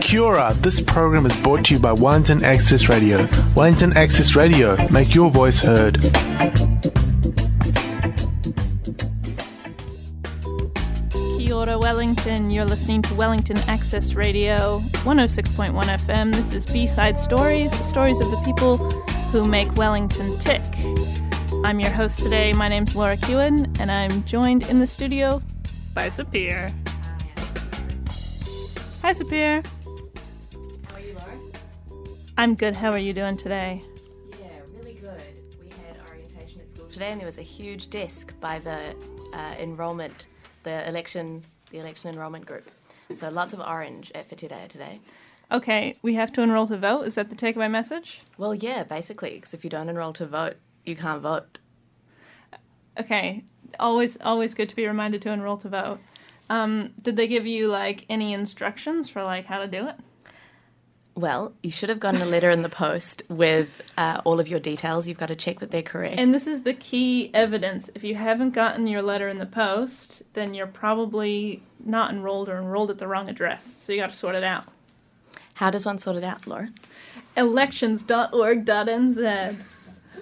Kia this program is brought to you by Wellington Access Radio. Wellington Access Radio, make your voice heard. Kia Wellington. You're listening to Wellington Access Radio 106.1 FM. This is B Side Stories, stories of the people who make Wellington tick. I'm your host today. My name's Laura Kewen, and I'm joined in the studio by Sapir. Hi, Sapir. How are you, Laura? I'm good. How are you doing today? Yeah, really good. We had orientation at school today, and there was a huge desk by the uh, enrollment, the election, the election enrollment group. So lots of orange at Whetūrea today. Okay, we have to enroll to vote. Is that the takeaway message? Well, yeah, basically, because if you don't enroll to vote, you can't vote. Okay, always always good to be reminded to enroll to vote. Um, did they give you like any instructions for like how to do it? Well, you should have gotten a letter in the post with uh, all of your details. You've got to check that they're correct. And this is the key evidence. If you haven't gotten your letter in the post, then you're probably not enrolled or enrolled at the wrong address. So you got to sort it out. How does one sort it out, Laura? Elections.org.nz.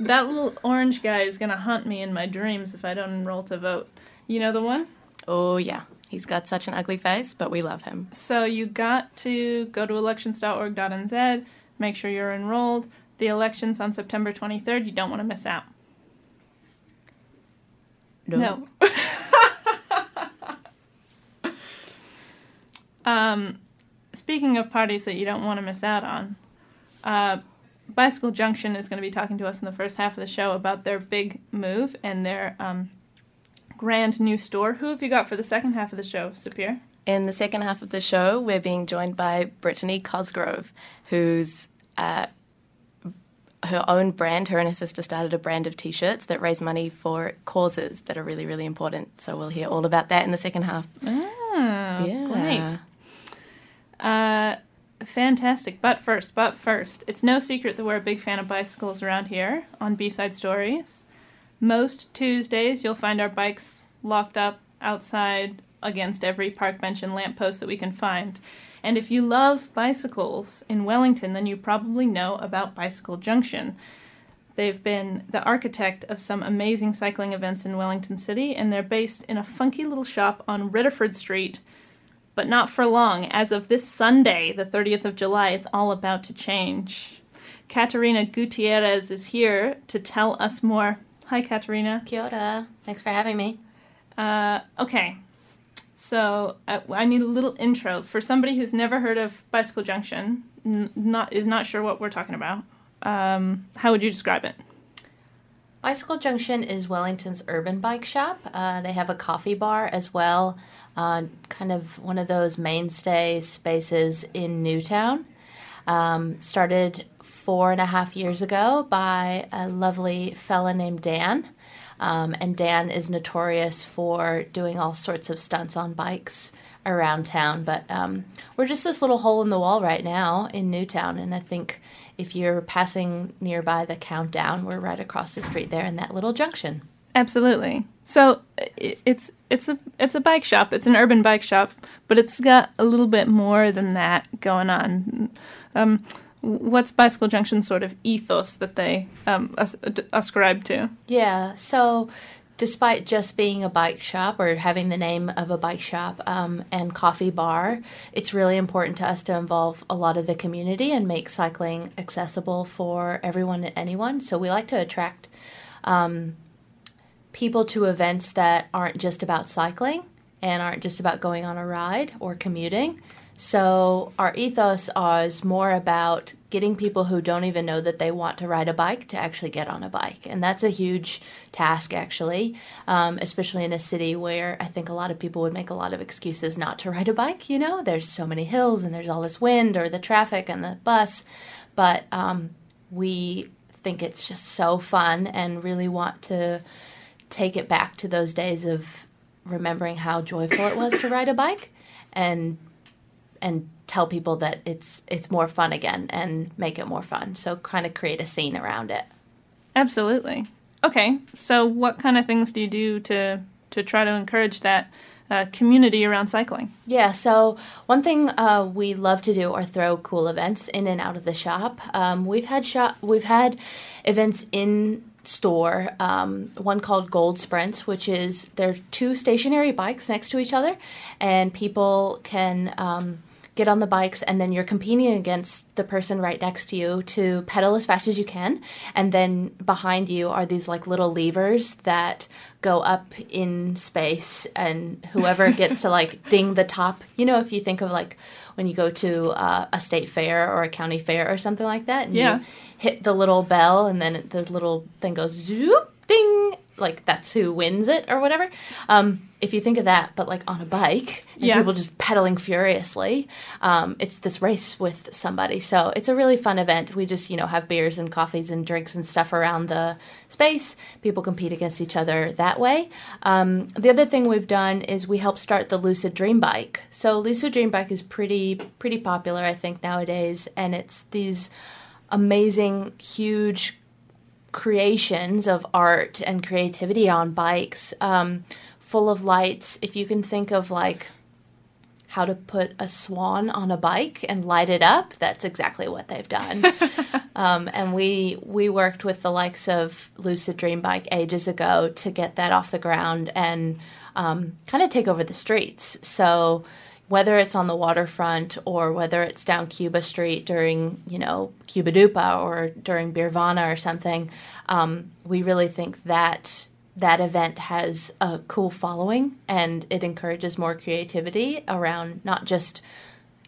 That little orange guy is going to hunt me in my dreams if I don't enroll to vote. You know the one? Oh, yeah. He's got such an ugly face, but we love him. So you got to go to elections.org.nz, make sure you're enrolled. The election's on September 23rd. You don't want to miss out. No. um, speaking of parties that you don't want to miss out on, uh, Bicycle Junction is going to be talking to us in the first half of the show about their big move and their um, grand new store. Who have you got for the second half of the show, Sapir? In the second half of the show, we're being joined by Brittany Cosgrove, who's uh, her own brand. Her and her sister started a brand of T-shirts that raise money for causes that are really, really important. So we'll hear all about that in the second half. Ah, Yeah. great. Uh, fantastic. But first, but first, it's no secret that we're a big fan of bicycles around here on B-Side Stories. Most Tuesdays, you'll find our bikes locked up outside against every park bench and lamppost that we can find. And if you love bicycles in Wellington, then you probably know about Bicycle Junction. They've been the architect of some amazing cycling events in Wellington City, and they're based in a funky little shop on Riddiford Street, but not for long. As of this Sunday, the 30th of July, it's all about to change. Katerina Gutierrez is here to tell us more. Hi, Katerina. Kia ora. Thanks for having me. Uh, okay, so uh, I need a little intro for somebody who's never heard of Bicycle Junction, n- not is not sure what we're talking about. Um, how would you describe it? Bicycle Junction is Wellington's urban bike shop. Uh, they have a coffee bar as well, uh, kind of one of those mainstay spaces in Newtown. Um, started four and a half years ago by a lovely fella named Dan. Um, and Dan is notorious for doing all sorts of stunts on bikes around town. But um, we're just this little hole in the wall right now in Newtown. And I think if you're passing nearby the countdown, we're right across the street there in that little junction. Absolutely. So it's it's a it's a bike shop. It's an urban bike shop, but it's got a little bit more than that going on. Um, what's Bicycle Junction's sort of ethos that they um, as- ascribe to? Yeah, so despite just being a bike shop or having the name of a bike shop um, and coffee bar, it's really important to us to involve a lot of the community and make cycling accessible for everyone and anyone. So we like to attract um, people to events that aren't just about cycling and aren't just about going on a ride or commuting. So our ethos is more about getting people who don't even know that they want to ride a bike to actually get on a bike, and that's a huge task actually, um, especially in a city where I think a lot of people would make a lot of excuses not to ride a bike. You know, there's so many hills and there's all this wind or the traffic and the bus, but um, we think it's just so fun and really want to take it back to those days of remembering how joyful it was to ride a bike. And and tell people that it's it's more fun again and make it more fun. So kind of create a scene around it. Absolutely. Okay, so what kind of things do you do to to try to encourage that? uh, community around cycling. Yeah, so one thing uh, we love to do are throw cool events in and out of the shop. Um, we've had shop, we've had events in store, um, one called Gold Sprints, which is there are two stationary bikes next to each other, and people can um, get on the bikes and then you're competing against the person right next to you to pedal as fast as you can and then behind you are these like little levers that go up in space and whoever gets to like ding the top you know if you think of like when you go to uh, a state fair or a county fair or something like that and Yeah. you hit the little bell and then the little thing goes zoop ding like that's who wins it or whatever. Um, if you think of that but like on a bike and Yeah. people just pedaling furiously um, it's this race with somebody. So it's a really fun event. We just you know have beers and coffees and drinks and stuff around the space. People compete against each other that way. Um, the other thing we've done is we help start the lucid dream bike. So lucid dream bike is pretty pretty popular i think nowadays. And it's these amazing huge creations of art and creativity on bikes, um, full of lights. If you can think of like how to put a swan on a bike and light it up, that's exactly what they've done. um, and we we worked with the likes of Lucid Dream Bike ages ago to get that off the ground and um, kind of take over the streets. So whether it's on the waterfront or whether it's down Cuba Street during, you know, CubaDupa or during Beervana or something, um, we really think that that event has a cool following and it encourages more creativity around not just,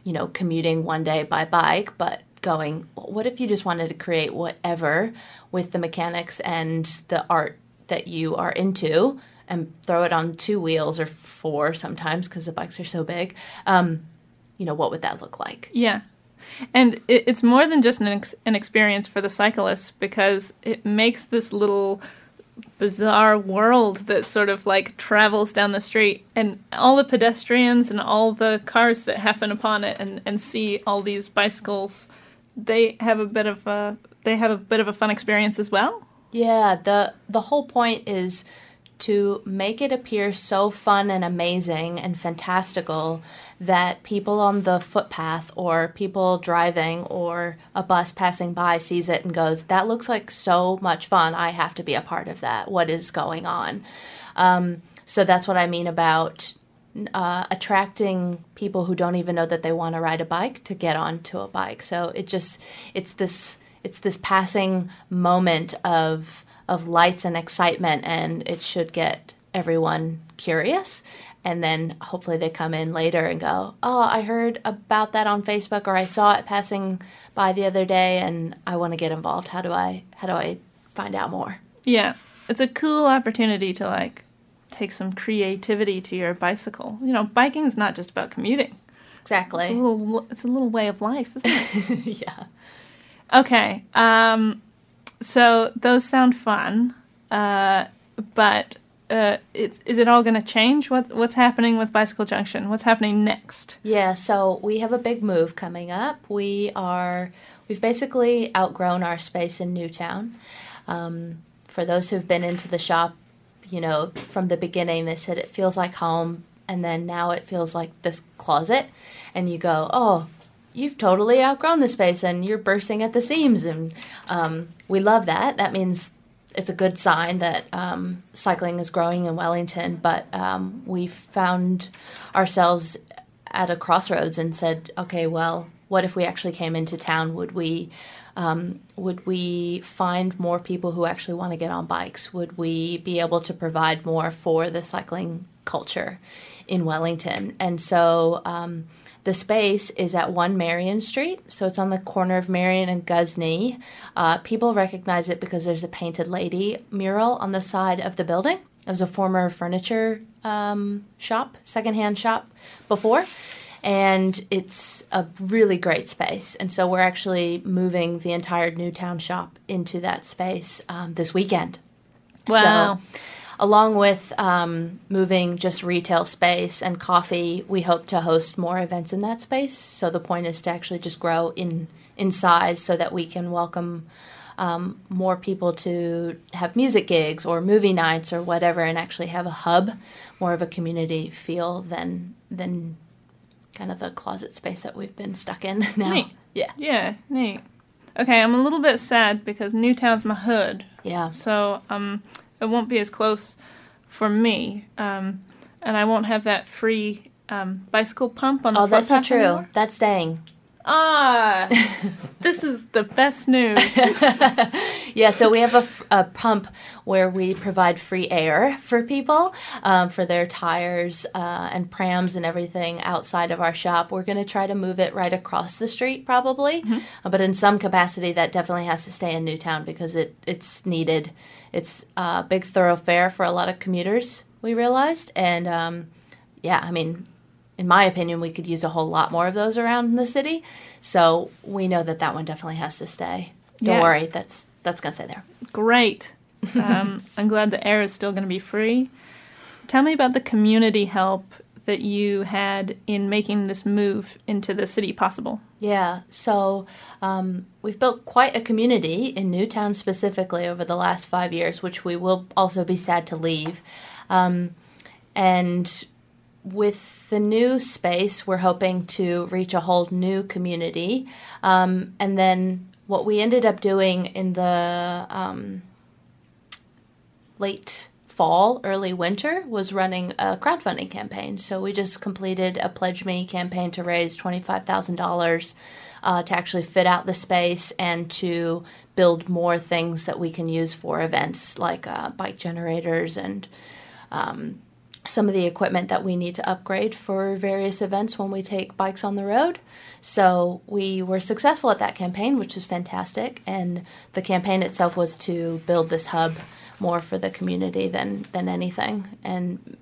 you know, commuting one day by bike, but going, what if you just wanted to create whatever with the mechanics and the art that you are into? And throw it on two wheels or four sometimes because the bikes are so big. Um, you know, what would that look like? Yeah. And it, it's more than just an, ex- an experience for the cyclists because it makes this little bizarre world that sort of like travels down the street and all the pedestrians and all the cars that happen upon it and, and see all these bicycles they have a bit of a they have a bit of a fun experience as well Yeah, the the whole point is to make it appear so fun and amazing and fantastical that people on the footpath or people driving or a bus passing by sees it and goes, That looks like so much fun. I have to be a part of that. What is going on? Um, so that's what I mean about uh, attracting people who don't even know that they want to ride a bike to get onto a bike. So it just it's this it's this passing moment of of lights and excitement, and it should get everyone curious. And then hopefully they come in later and go, "Oh, I heard about that on Facebook, or I saw it passing by the other day, and I want to get involved. How do I how do I find out more?" yeah it's a cool opportunity to like take some creativity to your bicycle you know biking is not just about commuting Exactly. it's a little it's a little way of life isn't it yeah. Okay. Um, so those sound fun, uh, but uh, it's is it all going to change? What what's happening with Bicycle Junction? What's happening next? Yeah, so we have a big move coming up. We are we've basically outgrown our space in Newtown. Um, for those who've been into the shop, you know, from the beginning, they said it feels like home, and then now it feels like this closet, and you go, oh, you've totally outgrown the space, and you're bursting at the seams, and um, we love that. That means it's a good sign that um, cycling is growing in Wellington, but um, we found ourselves at a crossroads and said, okay, well, what if we actually came into town? Would we um, would we find more people who actually want to get on bikes? Would we be able to provide more for the cycling culture in Wellington? And so um, the space is at 1 Marion Street, so it's on the corner of Marion and Ghuznee. Uh, people recognize it because there's a painted lady mural on the side of the building. It was a former furniture um, shop, secondhand shop before, and it's a really great space. And so we're actually moving the entire Newtown shop into that space um, this weekend. Wow. So, along with um, moving just retail space and coffee, we hope to host more events in that space. So the point is to actually just grow in in size so that we can welcome um, more people to have music gigs or movie nights or whatever, and actually have a hub, more of a community feel than than kind of the closet space that we've been stuck in now. Neat. Yeah, Yeah, neat. Okay, I'm a little bit sad because Newtown's my hood, yeah. so um, it won't be as close for me, um, and I won't have that free um, bicycle pump on the Oh, that's not true. anymore. That's staying. Ah, this is the best news. Yeah, so we have a pump where we provide free air for people um, for their tires uh, and prams and everything outside of our shop. We're going to try to move it right across the street, probably, Uh, but in some capacity, that definitely has to stay in Newtown because it it's needed. It's a big thoroughfare for a lot of commuters. We realized, and um, yeah, I mean, in my opinion, we could use a whole lot more of those around the city. So we know that that one definitely has to stay. Don't Yeah. worry, that's that's gonna stay there. Great. Um, I'm glad the air is still going to be free. Tell me about the community help that you had in making this move into the city possible. Yeah, so um, we've built quite a community in Newtown specifically over the last five years, which we will also be sad to leave. Um, and with the new space, we're hoping to reach a whole new community. Um, and then what we ended up doing in the um, late fall, early winter was running a crowdfunding campaign. So we just completed a PledgeMe campaign to raise $25,000 uh, to actually fit out the space and to build more things that we can use for events like uh, bike generators and um, some of the equipment that we need to upgrade for various events when we take bikes on the road. So we were successful at that campaign, which is fantastic. And the campaign itself was to build this hub more for the community than than anything, and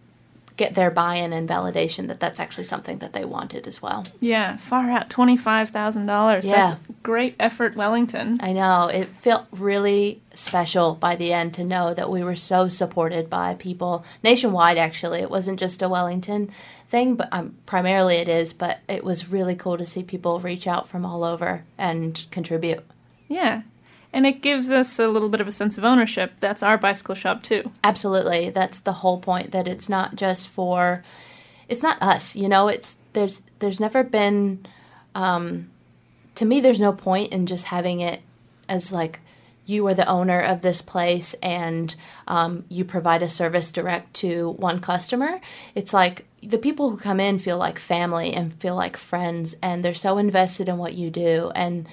get their buy-in and validation that that's actually something that they wanted as well. Yeah, far out $25,000. Yeah. That's great effort, Wellington. I know it felt really special by the end to know that we were so supported by people nationwide. Actually, it wasn't just a Wellington thing, but um, primarily it is. But it was really cool to see people reach out from all over and contribute. Yeah. And it gives us a little bit of a sense of ownership. That's our bicycle shop, too. Absolutely, that's the whole point. That it's not just for, it's not us. You know, it's there's there's never been, um, to me, there's no point in just having it as like you are the owner of this place and um, you provide a service direct to one customer. It's like the people who come in feel like family and feel like friends, and they're so invested in what you do. And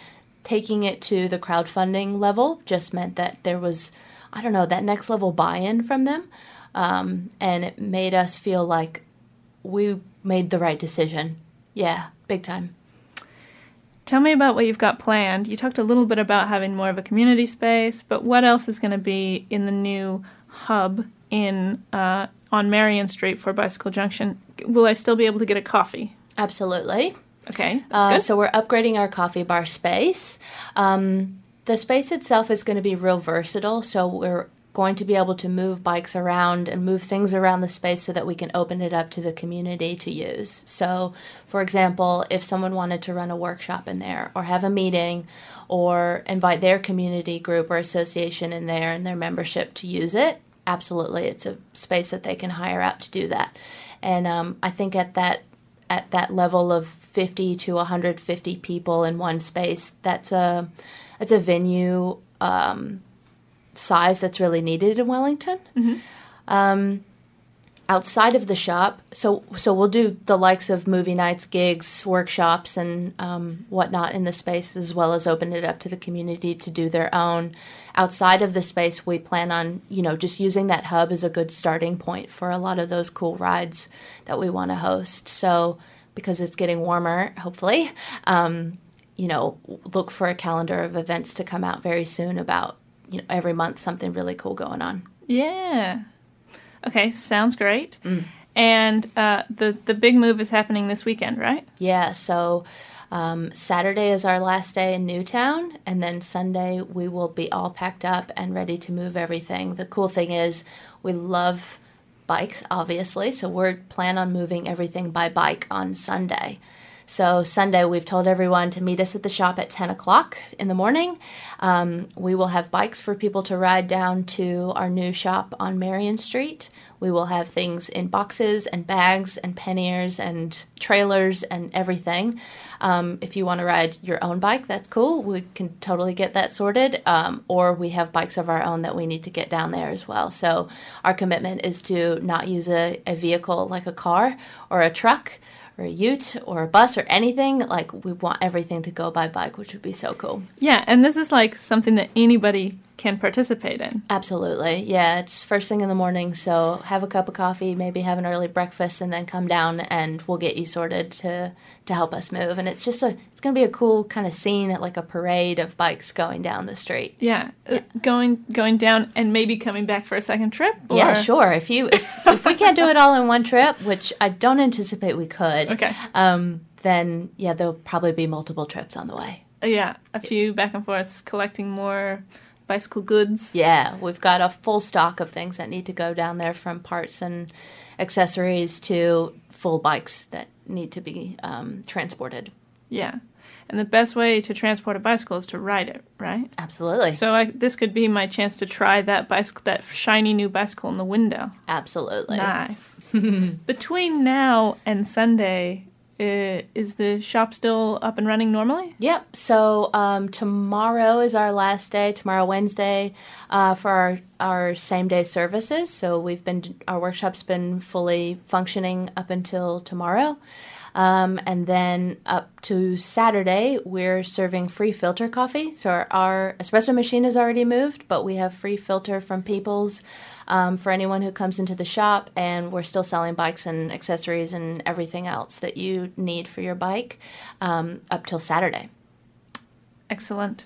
taking it to the crowdfunding level just meant that there was, I don't know, that next level buy in from them. Um, and it made us feel like we made the right decision. Yeah, big time. Tell me about what you've got planned. You talked a little bit about having more of a community space, but what else is going to be in the new hub in uh, on Marion Street for Bicycle Junction? Will I still be able to get a coffee? Absolutely. Okay, Uh, so we're upgrading our coffee bar space. Um, the space itself is going to be real versatile, so we're going to be able to move bikes around and move things around the space so that we can open it up to the community to use. So, for example, if someone wanted to run a workshop in there or have a meeting or invite their community group or association in there and their membership to use it, absolutely, it's a space that they can hire out to do that. And um, I think at that at that level of 50 to 150 people in one space that's a that's a venue um, size that's really needed in Wellington. Um, outside of the shop, so so we'll do the likes of movie nights, gigs, workshops, and um, whatnot in the space, as well as open it up to the community to do their own. Outside of the space, we plan on you know just using that hub as a good starting point for a lot of those cool rides that we want to host. So because it's getting warmer, hopefully. Um, you know, look for a calendar of events to come out very soon about, you know, every month something really cool going on. yeah. Okay, sounds great. And uh, the the big move is happening this weekend, right? Yeah, so um, Saturday is our last day in Newtown, and then Sunday we will be all packed up and ready to move everything. The cool thing is we love bikes, obviously, so we're plan on moving everything by bike on Sunday. So Sunday, we've told everyone to meet us at the shop at 10 o'clock in the morning. Um, we will have bikes for people to ride down to our new shop on Marion Street. We will have things in boxes and bags and panniers and trailers and everything. Um, if you want to ride your own bike, that's cool. We can totally get that sorted. Um, or we have bikes of our own that we need to get down there as well. So our commitment is to not use a, a vehicle like a car or a truck or a ute or a bus or anything. Like we want everything to go by bike, which would be so cool. Yeah, and this is like something that anybody can participate in. Absolutely. Yeah, it's first thing in the morning, so have a cup of coffee, maybe have an early breakfast and then come down and we'll get you sorted to to help us move. And it's just a it's going to be a cool kind of scene at like a parade of bikes going down the street. Yeah, uh, going going down and maybe coming back for a second trip. Or... Yeah, sure. If you if, if we can't do it all in one trip, which I don't anticipate we could. Okay. Um, then yeah, there'll probably be multiple trips on the way. Yeah, a few back and forths, collecting more bicycle goods. Yeah, we've got a full stock of things that need to go down there from parts and accessories to full bikes that need to be um, transported. Yeah. And the best way to transport a bicycle is to ride it, right? Absolutely. So I, this could be my chance to try that bicycle, that shiny new bicycle in the window. Absolutely. Nice. Between now and Sunday, is the shop still up and running normally? Yep. So um, tomorrow is our last day. Tomorrow, Wednesday, uh, for our our same day services. So we've been our workshop's been fully functioning up until tomorrow. Um, and then up to Saturday, we're serving free filter coffee. So our, our espresso machine is already moved, but we have free filter from People's um, for anyone who comes into the shop, and we're still selling bikes and accessories and everything else that you need for your bike um, up till Saturday. Excellent.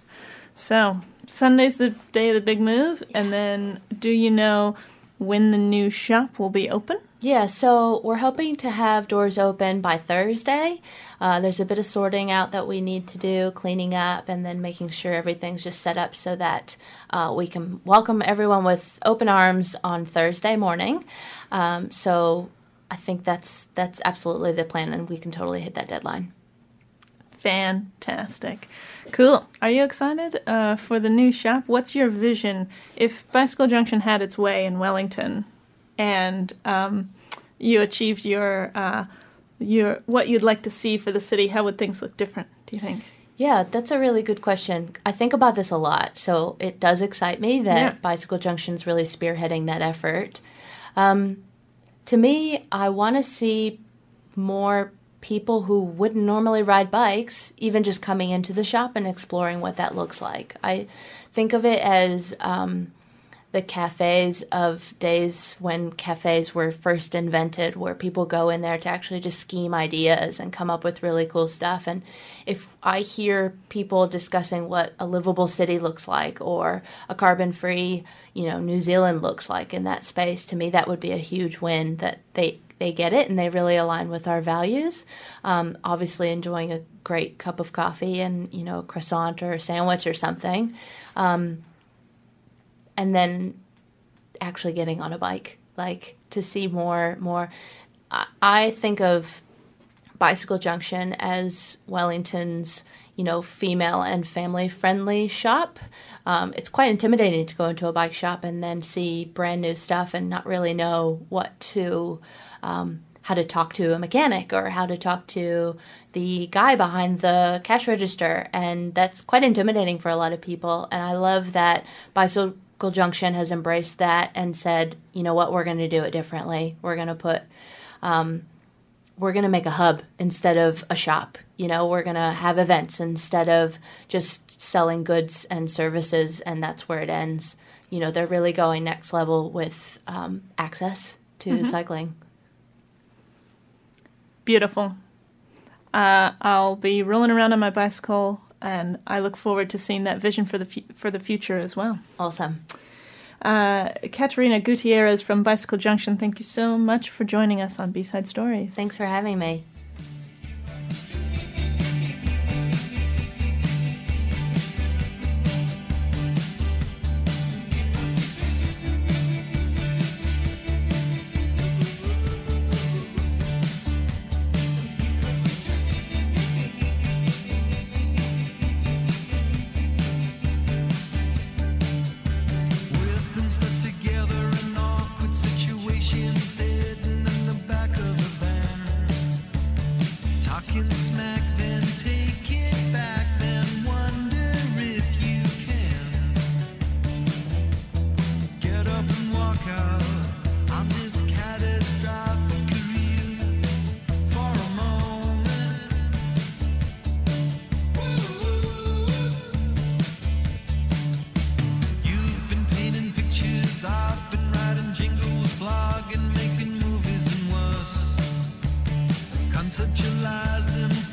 So Sunday's the day of the big move, and then do you know when the new shop will be open? Yeah, so we're hoping to have doors open by Thursday. Uh, there's a bit of sorting out that we need to do, cleaning up, and then making sure everything's just set up so that uh, we can welcome everyone with open arms on Thursday morning. Um, so I think that's that's absolutely the plan, and we can totally hit that deadline. Fantastic. Cool. Are you excited uh, for the new shop? What's your vision if Bicycle Junction had its way in Wellington? And um, you achieved your uh, your what you'd like to see for the city, how would things look different? Do you think? Yeah, that's a really good question. I think about this a lot, so it does excite me that yeah. Bicycle Junction's really spearheading that effort. Um, to me, I want to see more people who wouldn't normally ride bikes, even just coming into the shop and exploring what that looks like. I think of it as um, the cafes of days when cafes were first invented, where people go in there to actually just scheme ideas and come up with really cool stuff. And if I hear people discussing what a livable city looks like or a carbon free, you know, New Zealand looks like in that space, to me, that would be a huge win that they they get it and they really align with our values. Um, obviously, enjoying a great cup of coffee and you know a croissant or a sandwich or something. Um, and then actually getting on a bike, like to see more more. I think of Bicycle Junction as Wellington's, you know, female and family friendly shop. Um, it's quite intimidating to go into a bike shop and then see brand new stuff and not really know what to, um, how to talk to a mechanic or how to talk to the guy behind the cash register. And that's quite intimidating for a lot of people. And I love that Bicycle Junction has embraced that and said, you know what, we're going to do it differently. We're going to put, um, we're going to make a hub instead of a shop. You know, we're going to have events instead of just selling goods and services, and that's where it ends. You know, they're really going next level with um, access to mm-hmm. cycling. Beautiful. Uh, I'll be rolling around on my bicycle and I look forward to seeing that vision for the fu- for the future as well. Awesome. Uh, Katerina Gutierrez from Bicycle Junction, thank you so much for joining us on B Side Stories. Thanks for having me. Worse. Conceptualizing for